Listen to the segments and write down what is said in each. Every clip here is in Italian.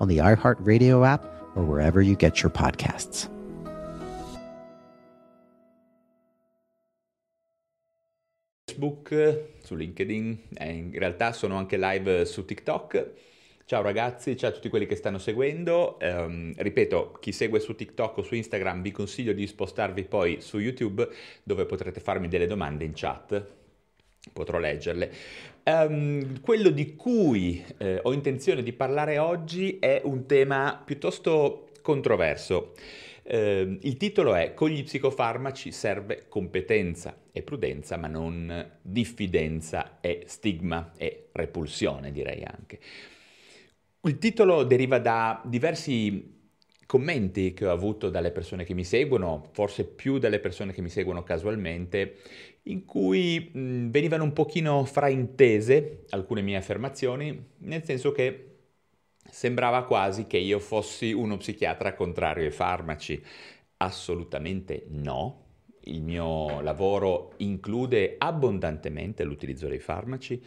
on the iHeartRadio app or wherever you get your podcasts. Facebook, su LinkedIn, eh, in realtà sono anche live su TikTok. Ciao ragazzi, ciao a tutti quelli che stanno seguendo. Um, ripeto, chi segue su TikTok o su Instagram vi consiglio di spostarvi poi su YouTube dove potrete farmi delle domande in chat, potrò leggerle. Um, quello di cui eh, ho intenzione di parlare oggi è un tema piuttosto controverso. Eh, il titolo è Con gli psicofarmaci serve competenza e prudenza, ma non diffidenza e stigma e repulsione, direi anche. Il titolo deriva da diversi commenti che ho avuto dalle persone che mi seguono, forse più dalle persone che mi seguono casualmente, in cui mh, venivano un pochino fraintese alcune mie affermazioni, nel senso che sembrava quasi che io fossi uno psichiatra contrario ai farmaci. Assolutamente no. Il mio lavoro include abbondantemente l'utilizzo dei farmaci.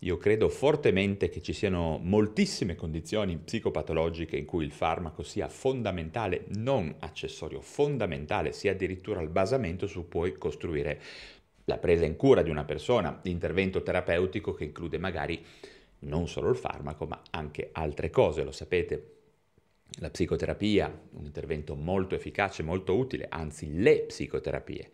Io credo fortemente che ci siano moltissime condizioni psicopatologiche in cui il farmaco sia fondamentale, non accessorio, fondamentale, sia addirittura il basamento su cui costruire la presa in cura di una persona, l'intervento terapeutico che include magari non solo il farmaco, ma anche altre cose, lo sapete. La psicoterapia, un intervento molto efficace, molto utile, anzi le psicoterapie.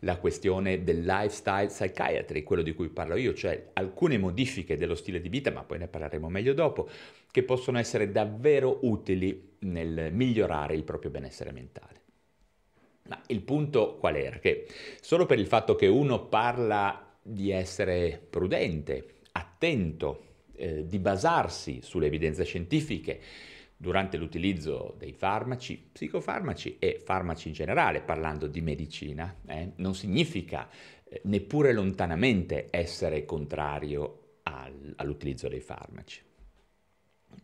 La questione del lifestyle psychiatry, quello di cui parlo io, cioè alcune modifiche dello stile di vita, ma poi ne parleremo meglio dopo, che possono essere davvero utili nel migliorare il proprio benessere mentale. Ma il punto qual era? Che solo per il fatto che uno parla di essere prudente, attento, eh, di basarsi sulle evidenze scientifiche durante l'utilizzo dei farmaci, psicofarmaci e farmaci in generale, parlando di medicina, eh, non significa eh, neppure lontanamente essere contrario al, all'utilizzo dei farmaci.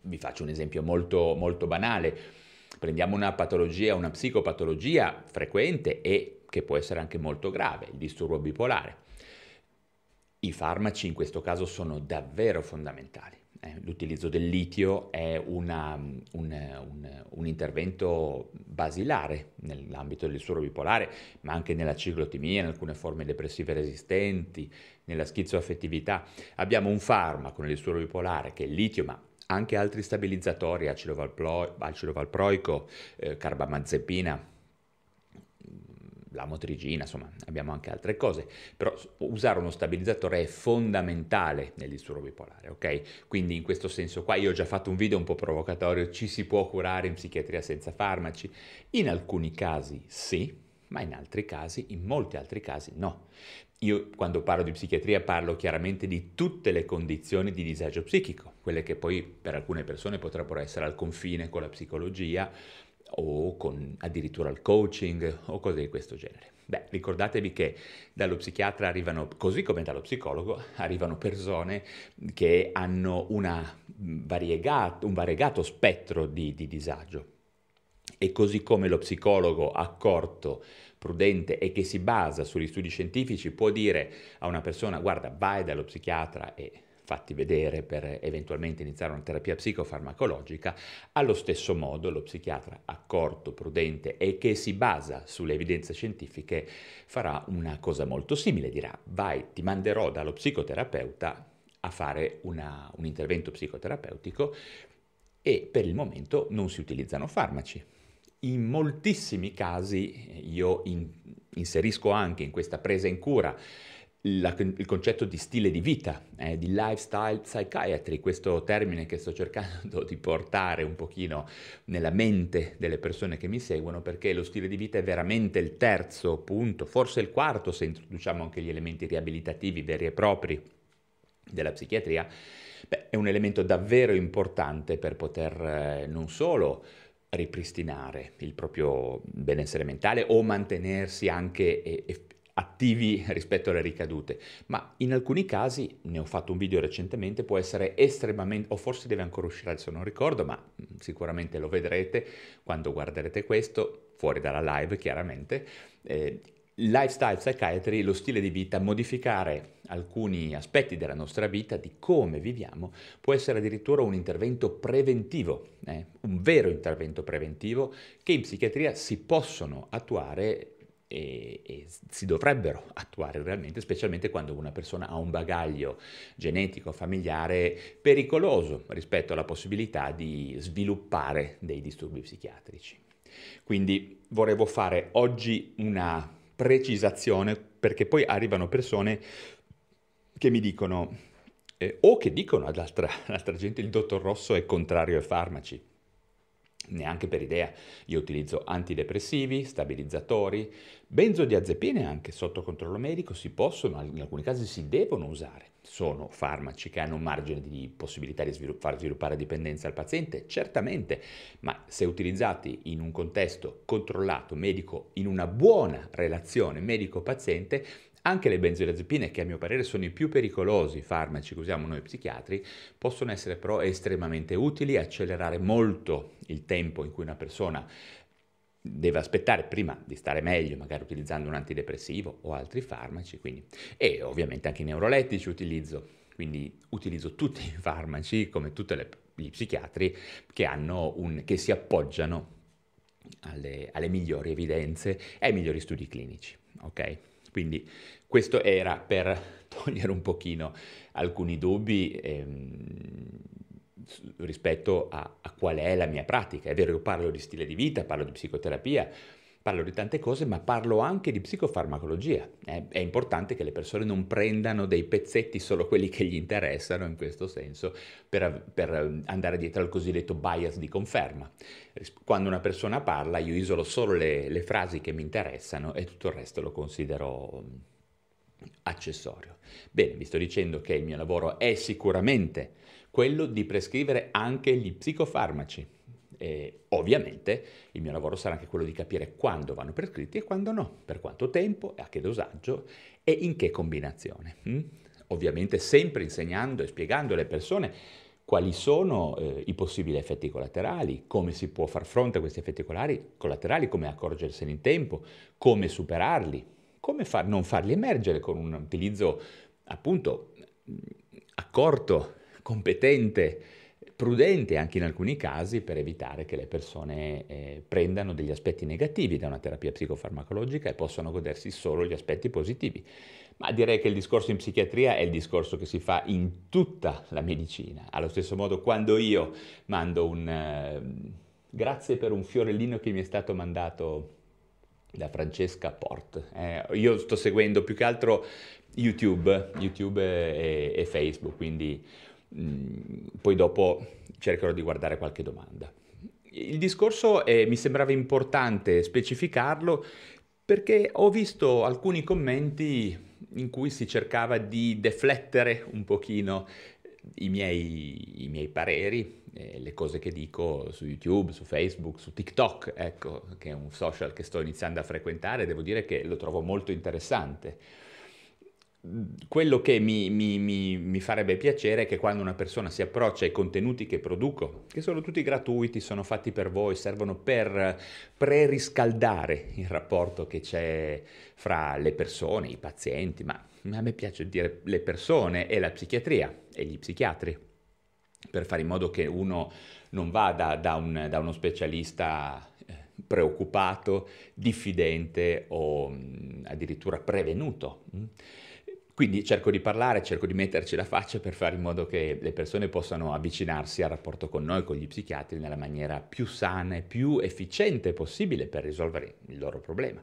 Vi faccio un esempio molto, molto banale. Prendiamo una patologia, una psicopatologia frequente e che può essere anche molto grave, il disturbo bipolare. I farmaci in questo caso sono davvero fondamentali. Eh, l'utilizzo del litio è una, un, un, un, intervento basilare nell'ambito del disturbo bipolare, ma anche nella ciclotimia, in alcune forme depressive resistenti, nella schizoaffettività. Abbiamo un farmaco nel disturbo bipolare che è il litio, ma anche altri stabilizzatori, acido, valpro, acido valproico, eh, carbamazepina, la motrigina, insomma abbiamo anche altre cose, però usare uno stabilizzatore è fondamentale nel disturbo bipolare, ok? Quindi in questo senso qua io ho già fatto un video un po' provocatorio, ci si può curare in psichiatria senza farmaci? In alcuni casi sì, ma in altri casi, in molti altri casi no. Io quando parlo di psichiatria parlo chiaramente di tutte le condizioni di disagio psichico, quelle che poi per alcune persone potrebbero essere al confine con la psicologia, o con addirittura il coaching o cose di questo genere. Beh, ricordatevi che dallo psichiatra arrivano, così come dallo psicologo, arrivano persone che hanno variegato, un variegato spettro di, di disagio. E così come lo psicologo accorto, prudente e che si basa sugli studi scientifici può dire a una persona guarda vai dallo psichiatra e fatti vedere per eventualmente iniziare una terapia psicofarmacologica, allo stesso modo lo psichiatra accorto, prudente e che si basa sulle evidenze scientifiche farà una cosa molto simile, dirà vai, ti manderò dallo psicoterapeuta a fare una, un intervento psicoterapeutico e per il momento non si utilizzano farmaci. In moltissimi casi io in, inserisco anche in questa presa in cura la, il concetto di stile di vita, eh, di lifestyle psychiatry, questo termine che sto cercando di portare un pochino nella mente delle persone che mi seguono, perché lo stile di vita è veramente il terzo punto, forse il quarto se introduciamo anche gli elementi riabilitativi veri e propri della psichiatria, beh, è un elemento davvero importante per poter eh, non solo ripristinare il proprio benessere mentale o mantenersi anche e, e attivi rispetto alle ricadute, ma in alcuni casi, ne ho fatto un video recentemente, può essere estremamente, o forse deve ancora uscire adesso non ricordo, ma mm, sicuramente lo vedrete quando guarderete questo, fuori dalla live chiaramente, eh, lifestyle psychiatry, lo stile di vita, modificare alcuni aspetti della nostra vita, di come viviamo, può essere addirittura un intervento preventivo, eh? un vero intervento preventivo che in psichiatria si possono attuare e, e, si dovrebbero attuare realmente, specialmente quando una persona ha un bagaglio genetico, familiare pericoloso rispetto alla possibilità di sviluppare dei disturbi psichiatrici. Quindi volevo fare oggi una precisazione perché poi arrivano persone che mi dicono eh, o che dicono ad altra, ad altra gente il dottor Rosso è contrario ai farmaci neanche per idea. Io utilizzo antidepressivi, stabilizzatori, benzodiazepine anche sotto controllo medico si possono, in alcuni casi si devono usare. Sono farmaci che hanno un margine di possibilità di svilupp- far sviluppare dipendenza al paziente? Certamente, ma se utilizzati in un contesto controllato medico, in una buona relazione medico-paziente, anche le benzodiazepine, che a mio parere sono i più pericolosi farmaci che usiamo noi psichiatri, possono essere però estremamente utili, accelerare molto il tempo in cui una persona deve aspettare prima di stare meglio, magari utilizzando un antidepressivo o altri farmaci, quindi, e ovviamente anche i neurolettici utilizzo, quindi utilizzo tutti i farmaci come tutti gli psichiatri che, un, che si appoggiano alle, alle, migliori evidenze e ai migliori studi clinici. Okay? Quindi questo era per togliere un pochino alcuni dubbi ehm, rispetto a, a, qual è la mia pratica. È vero, io parlo di stile di vita, parlo di psicoterapia, parlo di tante cose, ma parlo anche di psicofarmacologia. Eh, è importante che le persone non prendano dei pezzetti, solo quelli che gli interessano in questo senso, per, per andare dietro al cosiddetto bias di conferma. Quando una persona parla, io isolo solo le, le frasi che mi interessano e tutto il resto lo considero accessorio. Bene, vi sto dicendo che il mio lavoro è sicuramente quello di prescrivere anche gli psicofarmaci e ovviamente il mio lavoro sarà anche quello di capire quando vanno prescritti e quando no, per quanto tempo, a che dosaggio e in che combinazione. Mm? Ovviamente sempre insegnando e spiegando alle persone quali sono eh, i possibili effetti collaterali, come si può far fronte a questi effetti collaterali, come accorgersene in tempo, come superarli, come far, non farli emergere con un utilizzo appunto accorto, competente, prudente anche in alcuni casi per evitare che le persone eh, prendano degli aspetti negativi da una terapia psicofarmacologica e possano godersi solo gli aspetti positivi. Ma direi che il discorso in psichiatria è il discorso che si fa in tutta la medicina. Allo stesso modo quando io mando un... Uh, grazie per un fiorellino che mi è stato mandato da Francesca Port. Eh, io sto seguendo più che altro YouTube, YouTube e, e Facebook, quindi Mm, poi dopo cercherò di guardare qualche domanda. Il discorso è, mi sembrava importante specificarlo perché ho visto alcuni commenti in cui si cercava di deflettere un pochino i miei, i miei pareri, eh, le cose che dico su YouTube, su Facebook, su TikTok, ecco, che è un social che sto iniziando a frequentare, devo dire che lo trovo molto interessante quello che mi, mi, mi, mi, farebbe piacere è che quando una persona si approccia ai contenuti che produco, che sono tutti gratuiti, sono fatti per voi, servono per preriscaldare il rapporto che c'è fra le persone, i pazienti, ma a me piace dire le persone e la psichiatria e gli psichiatri, per fare in modo che uno non vada da, un, da uno specialista eh, preoccupato, diffidente o addirittura prevenuto. Quindi cerco di parlare, cerco di metterci la faccia per fare in modo che le persone possano avvicinarsi al rapporto con noi, con gli psichiatri, nella maniera più sana e più efficiente possibile per risolvere il loro problema.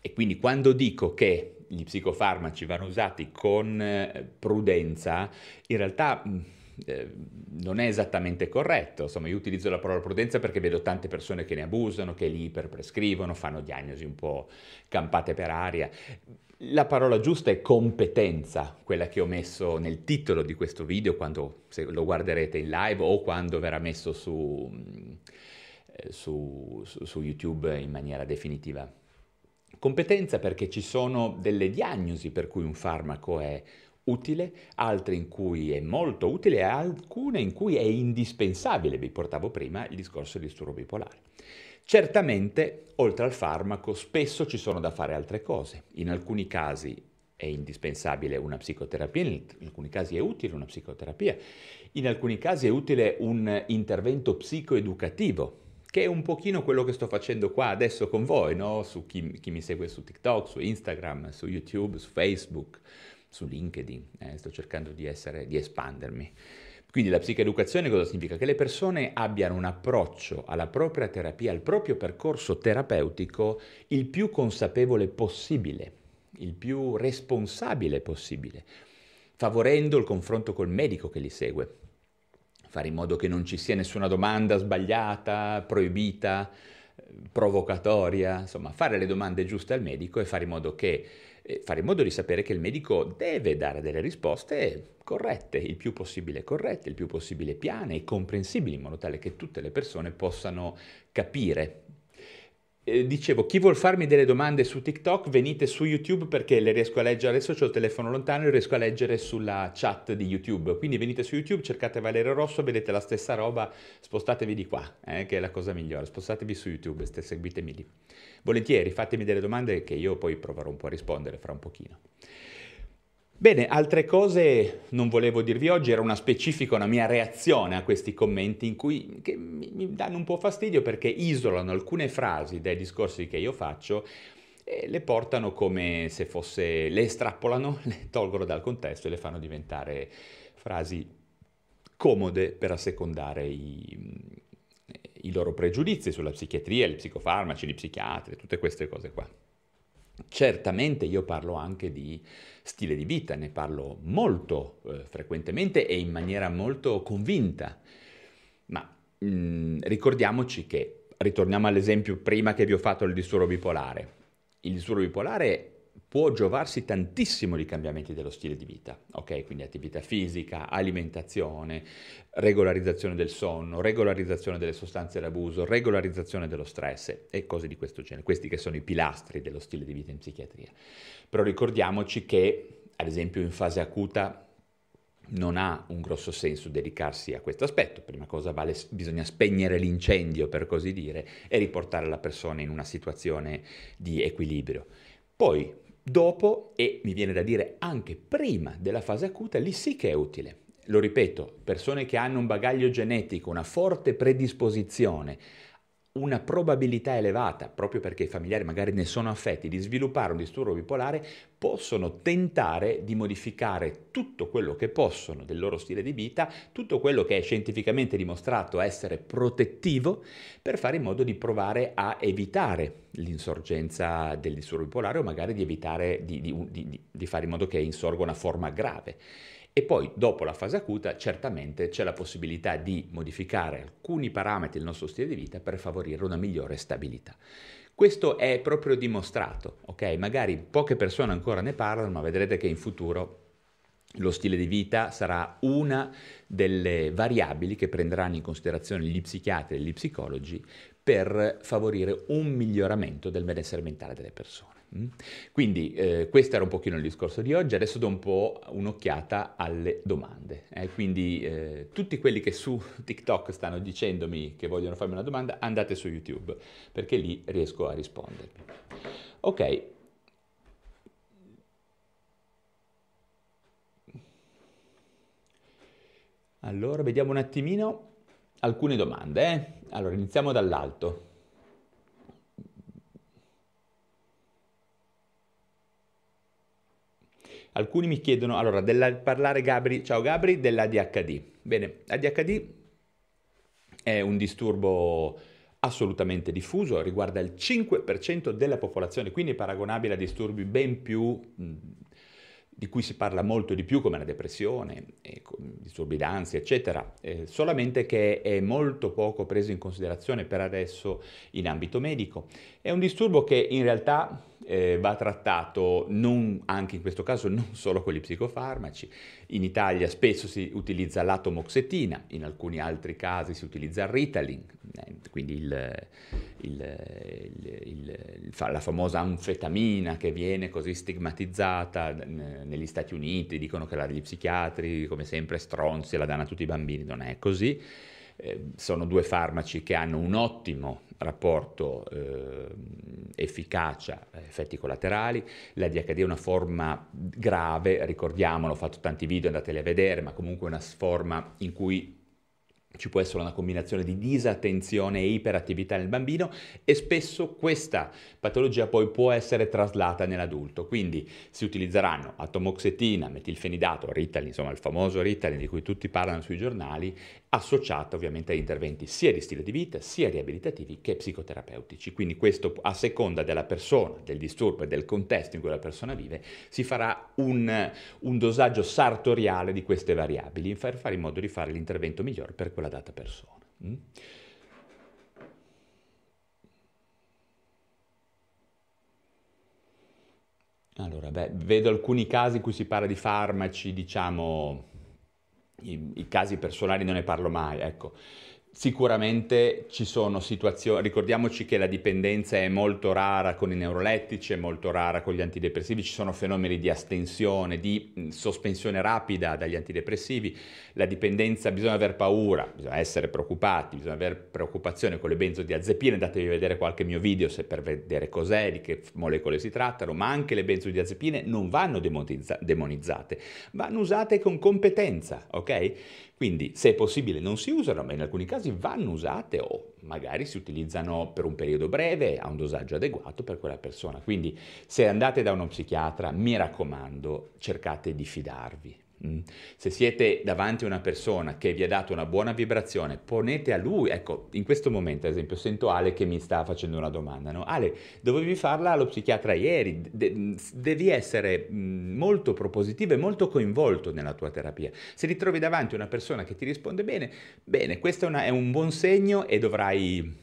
E quindi quando dico che gli psicofarmaci vanno usati con eh, prudenza, in realtà mm, eh, non è esattamente corretto. Insomma, io utilizzo la parola prudenza perché vedo tante persone che ne abusano, che li iperprescrivono, fanno diagnosi un po' campate per aria. La parola giusta è competenza, quella che ho messo nel titolo di questo video quando lo guarderete in live o quando verrà messo eh, su, su, su YouTube in maniera definitiva. Competenza perché ci sono delle diagnosi per cui un farmaco è utile, altre in cui è molto utile e alcune in cui è indispensabile. Vi portavo prima il discorso del disturbo bipolare. Certamente, oltre al farmaco, spesso ci sono da fare altre cose. In alcuni casi è indispensabile una psicoterapia, in alcuni casi è utile una psicoterapia, in alcuni casi è utile un intervento psicoeducativo, che è un pochino quello che sto facendo qua adesso con voi, no? su chi, chi mi segue su TikTok, su Instagram, su YouTube, su Facebook, su LinkedIn. Eh, sto cercando di, essere, di espandermi. Quindi la psicoeducazione cosa significa? Che le persone abbiano un approccio alla propria terapia, al proprio percorso terapeutico il più consapevole possibile, il più responsabile possibile, favorendo il confronto col medico che li segue, fare in modo che non ci sia nessuna domanda sbagliata, proibita, provocatoria, insomma fare le domande giuste al medico e fare in modo che fare in modo di sapere che il medico deve dare delle risposte corrette, il più possibile corrette, il più possibile piane e comprensibili, in modo tale che tutte le persone possano capire dicevo, chi vuol farmi delle domande su TikTok, venite su YouTube perché le riesco a leggere. Adesso ho il telefono lontano e riesco a leggere sulla chat di YouTube. Quindi venite su YouTube, cercate Valerio Rosso, vedete la stessa roba, spostatevi di qua, eh, che è la cosa migliore. Spostatevi su YouTube, seguitemi lì. Volentieri, fatemi delle domande che io poi proverò un po' a rispondere fra un pochino. Bene, altre cose non volevo dirvi oggi, era una specifica, una mia reazione a questi commenti in cui, che mi, mi danno un po' fastidio perché isolano alcune frasi dai discorsi che io faccio e le portano come se fosse, le estrappolano, le tolgono dal contesto e le fanno diventare frasi comode per assecondare i, i loro pregiudizi sulla psichiatria, gli psicofarmaci, gli psichiatri, tutte queste cose qua. Certamente io parlo anche di stile di vita, ne parlo molto eh, frequentemente e in maniera molto convinta, ma mh, mm, ricordiamoci che, ritorniamo all'esempio prima che vi ho fatto del disturbo bipolare, il disturbo bipolare può giovarsi tantissimo di cambiamenti dello stile di vita, ok? Quindi attività fisica, alimentazione, regolarizzazione del sonno, regolarizzazione delle sostanze d'abuso, regolarizzazione dello stress e cose di questo genere, questi che sono i pilastri dello stile di vita in psichiatria. Però ricordiamoci che, ad esempio, in fase acuta non ha un grosso senso dedicarsi a questo aspetto. Prima cosa vale, bisogna spegnere l'incendio, per così dire, e riportare la persona in una situazione di equilibrio. Poi, dopo, e mi viene da dire anche prima della fase acuta, lì sì che è utile. Lo ripeto, persone che hanno un bagaglio genetico, una forte predisposizione una probabilità elevata, proprio perché i familiari magari ne sono affetti, di sviluppare un disturbo bipolare, possono tentare di modificare tutto quello che possono del loro stile di vita, tutto quello che è scientificamente dimostrato essere protettivo, per fare in modo di provare a evitare l'insorgenza del disturbo bipolare o magari di evitare di, di, di, di fare in modo che insorga una forma grave. E poi dopo la fase acuta certamente c'è la possibilità di modificare alcuni parametri del nostro stile di vita per favorire una migliore stabilità. Questo è proprio dimostrato, ok? Magari poche persone ancora ne parlano, ma vedrete che in futuro lo stile di vita sarà una delle variabili che prenderanno in considerazione gli psichiatri e gli psicologi per favorire un miglioramento del benessere mentale delle persone. Mm? Quindi eh, questo era un pochino il discorso di oggi, adesso do un po' un'occhiata alle domande. Eh? Quindi eh, tutti quelli che su TikTok stanno dicendomi che vogliono farmi una domanda, andate su YouTube, perché lì riesco a rispondervi. Ok. Allora, vediamo un attimino alcune domande. Eh? Allora, iniziamo dall'alto. Alcuni mi chiedono, allora, della, parlare Gabri, ciao Gabri, dell'ADHD. Bene, ADHD è un disturbo assolutamente diffuso, riguarda il 5% della popolazione, quindi paragonabile a disturbi ben più di cui si parla molto di più come la depressione, disturbi d'ansia, eccetera, eh, solamente che è molto poco preso in considerazione per adesso in ambito medico. È un disturbo che in realtà eh, va trattato non, anche in questo caso non solo con gli psicofarmaci. In Italia spesso si utilizza l'atomoxetina, in alcuni altri casi si utilizza il Ritalin, eh, quindi il, il, il, la famosa anfetamina che viene così stigmatizzata negli Stati Uniti, dicono che la degli psichiatri, come sempre, stronzi, la danno a tutti i bambini, non è così. Eh, sono due farmaci che hanno un ottimo rapporto eh, efficacia, effetti collaterali. La DHD è una forma grave, ricordiamolo, ho fatto tanti video, andateli a vedere, ma comunque una forma in cui ci può essere una combinazione di disattenzione e iperattività nel bambino e spesso questa patologia poi può essere traslata nell'adulto. Quindi si utilizzeranno atomoxetina, metilfenidato, Ritalin, insomma il famoso Ritalin di cui tutti parlano sui giornali, associato ovviamente a interventi sia di stile di vita, sia riabilitativi che psicoterapeutici. Quindi questo a seconda della persona, del disturbo e del contesto in cui la persona vive, si farà un, un dosaggio sartoriale di queste variabili per fare in modo di fare l'intervento migliore per quella quella data persona. Mm? Allora, beh, vedo alcuni casi in cui si parla di farmaci, diciamo, i, i casi personali non ne parlo mai, ecco. Sicuramente ci sono situazioni, ricordiamoci che la dipendenza è molto rara con i neurolettici, è molto rara con gli antidepressivi, ci sono fenomeni di astensione, di sospensione rapida dagli antidepressivi, la dipendenza bisogna aver paura, bisogna essere preoccupati, bisogna avere preoccupazione con le benzodiazepine, datevi a vedere qualche mio video se per vedere cos'è, di che molecole si trattano, ma anche le benzodiazepine non vanno demonizzate, vanno usate con competenza, ok? Quindi se è possibile non si usano, ma in alcuni casi vanno usate o magari si utilizzano per un periodo breve a un dosaggio adeguato per quella persona. Quindi se andate da uno psichiatra, mi raccomando, cercate di fidarvi. Mm. Se siete davanti a una persona che vi ha dato una buona vibrazione, ponete a lui, ecco, in questo momento ad esempio sento Ale che mi sta facendo una domanda, no? Ale, dovevi farla allo psichiatra ieri, de- devi essere mm, molto propositivo e molto coinvolto nella tua terapia. Se ti trovi davanti a una persona che ti risponde bene, bene, questo è, una, è un buon segno e dovrai,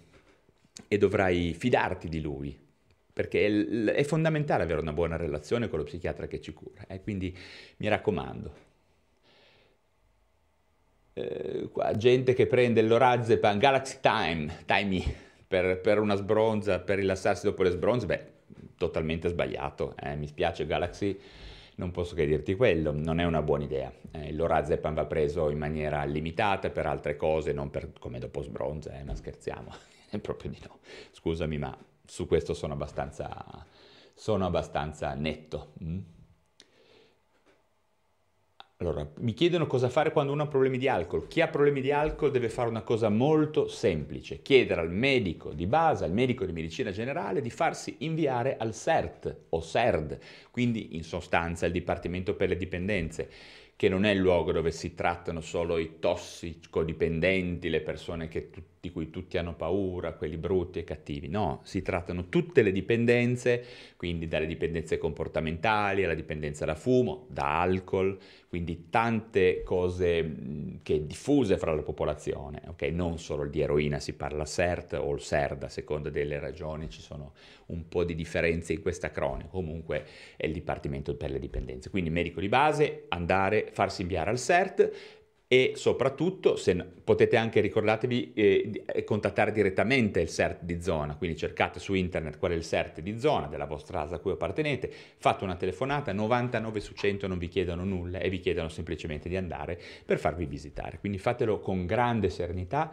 e dovrai fidarti di lui perché è, è, fondamentale avere una buona relazione con lo psichiatra che ci cura, eh? quindi mi raccomando eh, qua, gente che prende l'orazepam Galaxy Time, Timey, per, per, una sbronza, per rilassarsi dopo le sbronze, beh, totalmente sbagliato, eh, mi spiace Galaxy, non posso che dirti quello, non è una buona idea. Eh, l'orazepam va preso in maniera limitata per altre cose, non per, come dopo sbronze, eh, ma scherziamo, è proprio di no. Scusami, ma su questo sono abbastanza, sono abbastanza netto. Mm? Allora, mi chiedono cosa fare quando uno ha problemi di alcol. Chi ha problemi di alcol deve fare una cosa molto semplice, chiedere al medico di base, al medico di medicina generale, di farsi inviare al CERT o SERD, quindi in sostanza il Dipartimento per le Dipendenze che non è il luogo dove si trattano solo i tossicodipendenti, le persone tu, di cui tutti hanno paura, quelli brutti e cattivi. No, si trattano tutte le dipendenze, quindi dalle dipendenze comportamentali alla dipendenza da fumo, da alcol, quindi tante cose che diffuse fra la popolazione, ok? Non solo di eroina, si parla CERT o il CERD, a seconda delle ragioni ci sono un po' di differenze in questa cronica, comunque è il Dipartimento per le Dipendenze. Quindi medico di base, andare, farsi inviare al CERT e soprattutto se, potete anche ricordatevi eh, eh, contattare direttamente il CERT di zona, quindi cercate su internet qual è il CERT di zona della vostra ASA a cui appartenete, fate una telefonata, 99 su 100 non vi chiedono nulla e vi chiedono semplicemente di andare per farvi visitare, quindi fatelo con grande serenità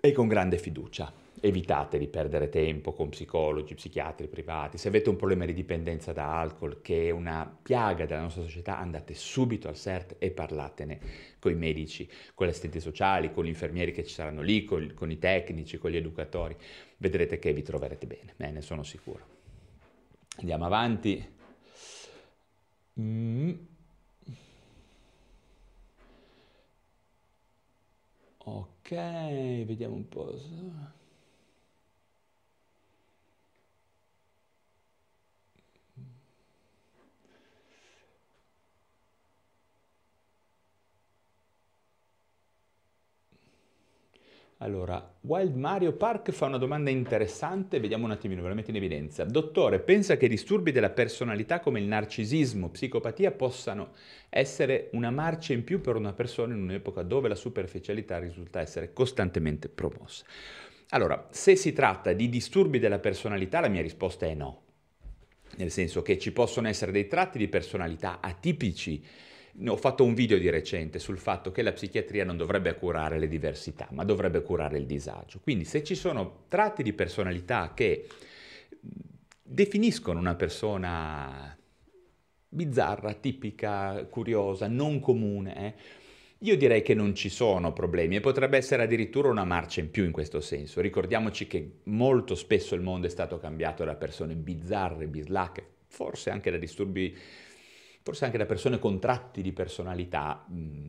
e con grande fiducia evitate di perdere tempo con psicologi, psichiatri privati. Se avete un problema di dipendenza da alcol, che è una piaga della nostra società, andate subito al CERT e parlatene con i medici, con gli assistenti sociali, con gli infermieri che ci saranno lì, con, con i tecnici, con gli educatori. Vedrete che vi troverete bene, me ne sono sicuro. Andiamo avanti. Mm. Ok, vediamo un po'. Allora, Wild Mario Park fa una domanda interessante, vediamo un attimino, ve la metto in evidenza. Dottore, pensa che disturbi della personalità come il narcisismo, psicopatia possano essere una marcia in più per una persona in un'epoca dove la superficialità risulta essere costantemente promossa? Allora, se si tratta di disturbi della personalità, la mia risposta è no. Nel senso che ci possono essere dei tratti di personalità atipici ho fatto un video di recente sul fatto che la psichiatria non dovrebbe curare le diversità, ma dovrebbe curare il disagio. Quindi se ci sono tratti di personalità che definiscono una persona bizzarra, tipica, curiosa, non comune, eh, io direi che non ci sono problemi e potrebbe essere addirittura una marcia in più in questo senso. Ricordiamoci che molto spesso il mondo è stato cambiato da persone bizzarre, bislacche, forse anche da disturbi forse anche da persone con tratti di personalità mh,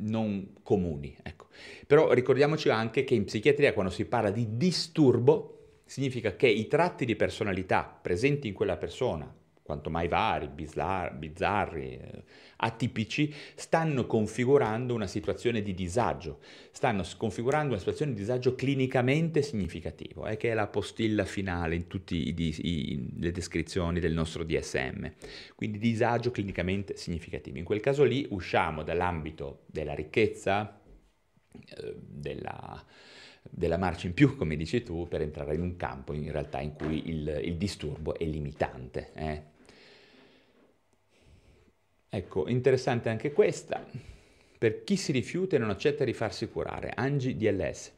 non comuni. Ecco. Però ricordiamoci anche che in psichiatria quando si parla di disturbo significa che i tratti di personalità presenti in quella persona, quanto mai vari, bizzarri, eh, atipici, stanno configurando una situazione di disagio, stanno configurando una situazione di disagio clinicamente significativo, eh, che è la postilla finale in tutte le descrizioni del nostro DSM. Quindi disagio clinicamente significativo. In quel caso lì usciamo dall'ambito della ricchezza, eh, della della marcia in più, come dici tu, per entrare in un campo in realtà in cui il, il disturbo è limitante. Eh? Ecco, interessante anche questa. Per chi si rifiuta e non accetta di farsi curare, Angi DLS.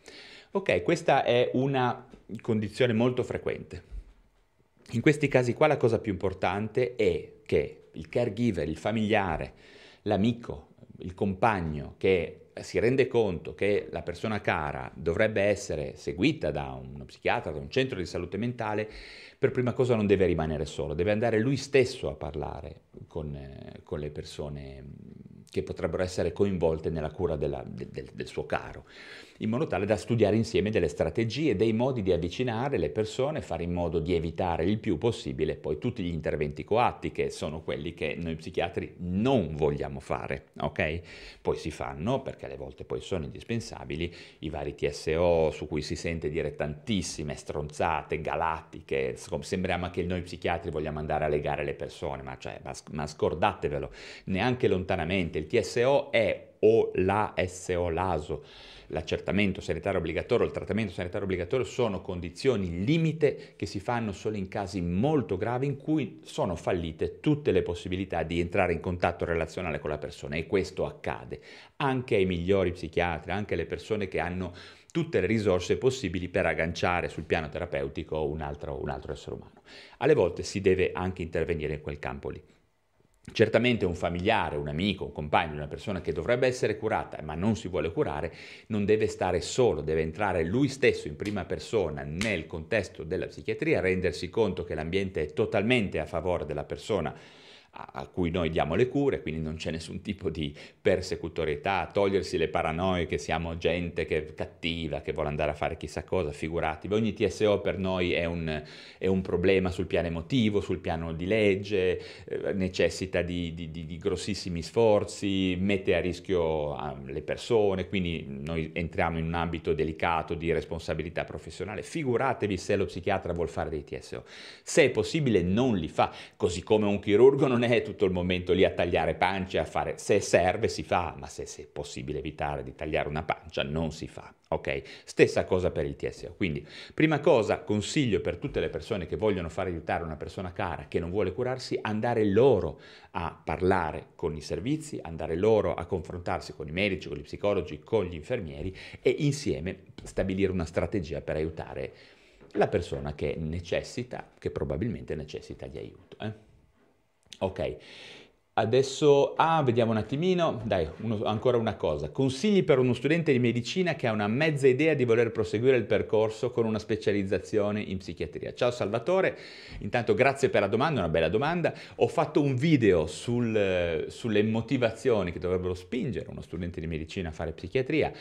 Ok, questa è una condizione molto frequente. In questi casi qua la cosa più importante è che il caregiver, il familiare, l'amico, il compagno che si rende conto che la persona cara dovrebbe essere seguita da uno psichiatra, da un centro di salute mentale, per prima cosa non deve rimanere solo, deve andare lui stesso a parlare con, eh, con le persone che potrebbero essere coinvolte nella cura della, del, del, suo caro, in modo tale da studiare insieme delle strategie, dei modi di avvicinare le persone, fare in modo di evitare il più possibile poi tutti gli interventi coatti, che sono quelli che noi psichiatri non vogliamo fare, ok? Poi si fanno, perché alle volte poi sono indispensabili, i vari TSO su cui si sente dire tantissime stronzate, galattiche, sembriamo che noi psichiatri vogliamo andare a legare le persone, ma, cioè, ma, scordatevelo, neanche lontanamente il TSO è o la SO l'ASO, l'accertamento sanitario obbligatorio, il trattamento sanitario obbligatorio sono condizioni limite che si fanno solo in casi molto gravi in cui sono fallite tutte le possibilità di entrare in contatto relazionale con la persona e questo accade anche ai migliori psichiatri, anche alle persone che hanno tutte le risorse possibili per agganciare sul piano terapeutico un altro, un altro essere umano. Alle volte si deve anche intervenire in quel campo lì. Certamente un familiare, un amico, un compagno, una persona che dovrebbe essere curata ma non si vuole curare, non deve stare solo, deve entrare lui stesso in prima persona nel contesto della psichiatria, rendersi conto che l'ambiente è totalmente a favore della persona a cui noi diamo le cure, quindi non c'è nessun tipo di persecutorietà, togliersi le paranoie che siamo gente che è cattiva, che vuole andare a fare chissà cosa, figuratevi, ogni TSO per noi è un, è un problema sul piano emotivo, sul piano di legge, eh, necessita di, di, di, di, grossissimi sforzi, mette a rischio ah, le persone, quindi noi entriamo in un ambito delicato di responsabilità professionale, figuratevi se lo psichiatra vuole fare dei TSO, se è possibile non li fa, così come un chirurgo non è tutto il momento lì a tagliare pance, a fare, se serve si fa, ma se, se è possibile evitare di tagliare una pancia non si fa, ok? Stessa cosa per il TSO, quindi prima cosa consiglio per tutte le persone che vogliono far aiutare una persona cara che non vuole curarsi, andare loro a parlare con i servizi, andare loro a confrontarsi con i medici, con gli psicologi, con gli infermieri e insieme stabilire una strategia per aiutare la persona che necessita, che probabilmente necessita di aiuto. Eh? Ok, adesso ah, vediamo un attimino, dai, uno, ancora una cosa. Consigli per uno studente di medicina che ha una mezza idea di voler proseguire il percorso con una specializzazione in psichiatria. Ciao Salvatore, intanto grazie per la domanda, una bella domanda. Ho fatto un video sul, sulle motivazioni che dovrebbero spingere uno studente di medicina a fare psichiatria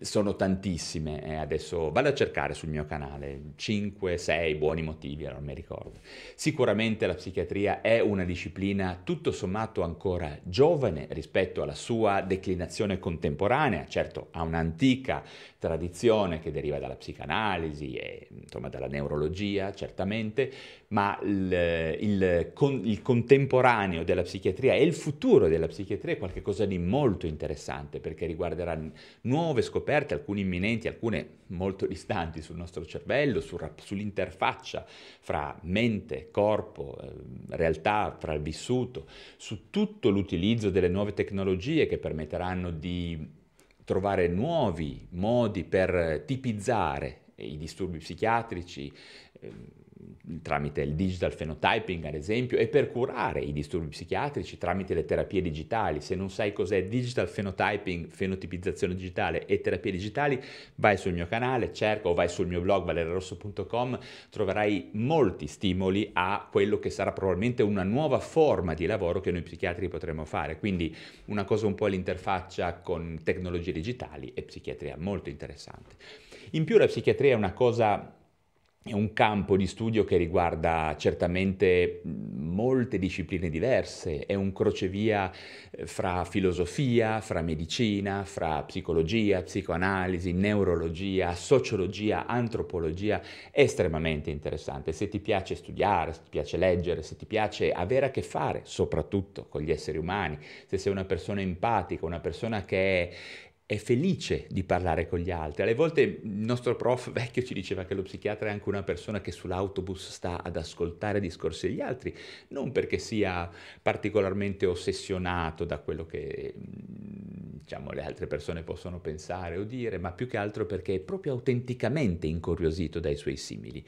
sono tantissime e adesso vado a cercare sul mio canale 5, 6 buoni motivi, non mi ricordo. Sicuramente la psichiatria è una disciplina tutto sommato ancora giovane rispetto alla sua declinazione contemporanea, certo ha un'antica tradizione che deriva dalla psicanalisi e insomma dalla neurologia certamente, ma il, il, il contemporaneo della psichiatria e il futuro della psichiatria è qualcosa di molto interessante perché riguarderà nuove scoperte, alcune imminenti, alcune molto distanti sul nostro cervello, su, sull'interfaccia fra mente, corpo, eh, realtà, fra il vissuto, su tutto l'utilizzo delle nuove tecnologie che permetteranno di trovare nuovi modi per tipizzare i disturbi psichiatrici, ehm, tramite il digital phenotyping ad esempio e per curare i disturbi psichiatrici tramite le terapie digitali. Se non sai cos'è digital phenotyping, fenotipizzazione digitale e terapie digitali, vai sul mio canale, cerca o vai sul mio blog valererosso.com, troverai molti stimoli a quello che sarà probabilmente una nuova forma di lavoro che noi psichiatri potremo fare. Quindi una cosa un po' all'interfaccia con tecnologie digitali e psichiatria molto interessante. In più la psichiatria è una cosa è un campo di studio che riguarda certamente molte discipline diverse, è un crocevia eh, fra filosofia, fra medicina, fra psicologia, psicoanalisi, neurologia, sociologia, antropologia, è estremamente interessante. Se ti piace studiare, se ti piace leggere, se ti piace avere a che fare soprattutto con gli esseri umani, se sei una persona empatica, una persona che è è felice di parlare con gli altri. Alle volte il nostro prof vecchio ci diceva che lo psichiatra è anche una persona che sull'autobus sta ad ascoltare discorsi degli altri, non perché sia particolarmente ossessionato da quello che diciamo, le altre persone possono pensare o dire, ma più che altro perché è proprio autenticamente incuriosito dai suoi simili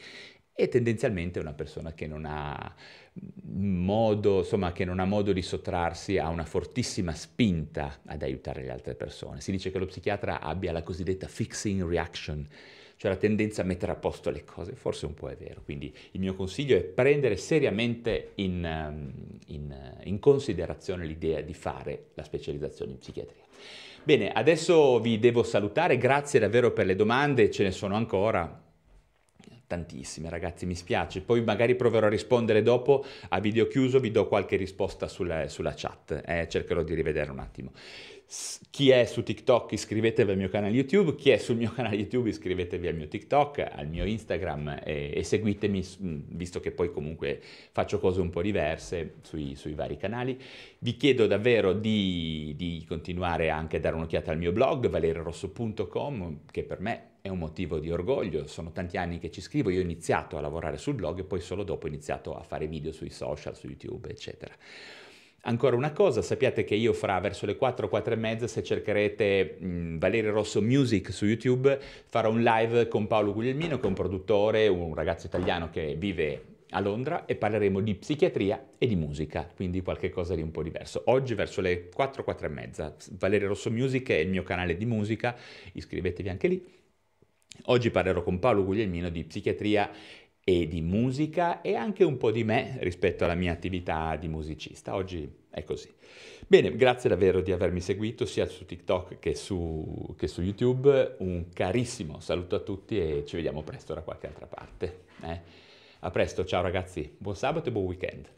e tendenzialmente una persona che non ha modo, insomma, che non ha modo di sottrarsi a una fortissima spinta ad aiutare le altre persone. Si dice che lo psichiatra abbia la cosiddetta fixing reaction, cioè la tendenza a mettere a posto le cose, forse un po' è vero. Quindi il mio consiglio è prendere seriamente in, ehm, in, in considerazione l'idea di fare la specializzazione in psichiatria. Bene, adesso vi devo salutare, grazie davvero per le domande, ce ne sono ancora, tantissime ragazzi, mi spiace. Poi magari proverò a rispondere dopo a video chiuso, vi do qualche risposta sulla, sulla chat, eh, cercherò di rivedere un attimo. Chi è su TikTok iscrivetevi al mio canale YouTube, chi è sul mio canale YouTube iscrivetevi al mio TikTok, al mio Instagram e, e seguitemi, visto che poi comunque faccio cose un po' diverse sui, sui vari canali. Vi chiedo davvero di, di, continuare anche a dare un'occhiata al mio blog, valerosso.com, che per me è un motivo di orgoglio, sono tanti anni che ci scrivo, io ho iniziato a lavorare sul blog e poi solo dopo ho iniziato a fare video sui social, su YouTube, eccetera. Ancora una cosa, sappiate che io fra verso le 4, 4 e mezza, se cercherete mh, Valerio Rosso Music su YouTube, farò un live con Paolo Guglielmino, che è un produttore, un ragazzo italiano che vive a Londra e parleremo di psichiatria e di musica, quindi qualcosa di un po' diverso. Oggi verso le 4, 4 e mezza, Valerio Rosso Music è il mio canale di musica, iscrivetevi anche lì. Oggi parlerò con Paolo Guglielmino di psichiatria e di musica e anche un po' di me rispetto alla mia attività di musicista. Oggi è così. Bene, grazie davvero di avermi seguito sia su TikTok che su, che su YouTube. Un carissimo saluto a tutti e ci vediamo presto da qualche altra parte. Eh? A presto, ciao ragazzi, buon sabato e buon weekend.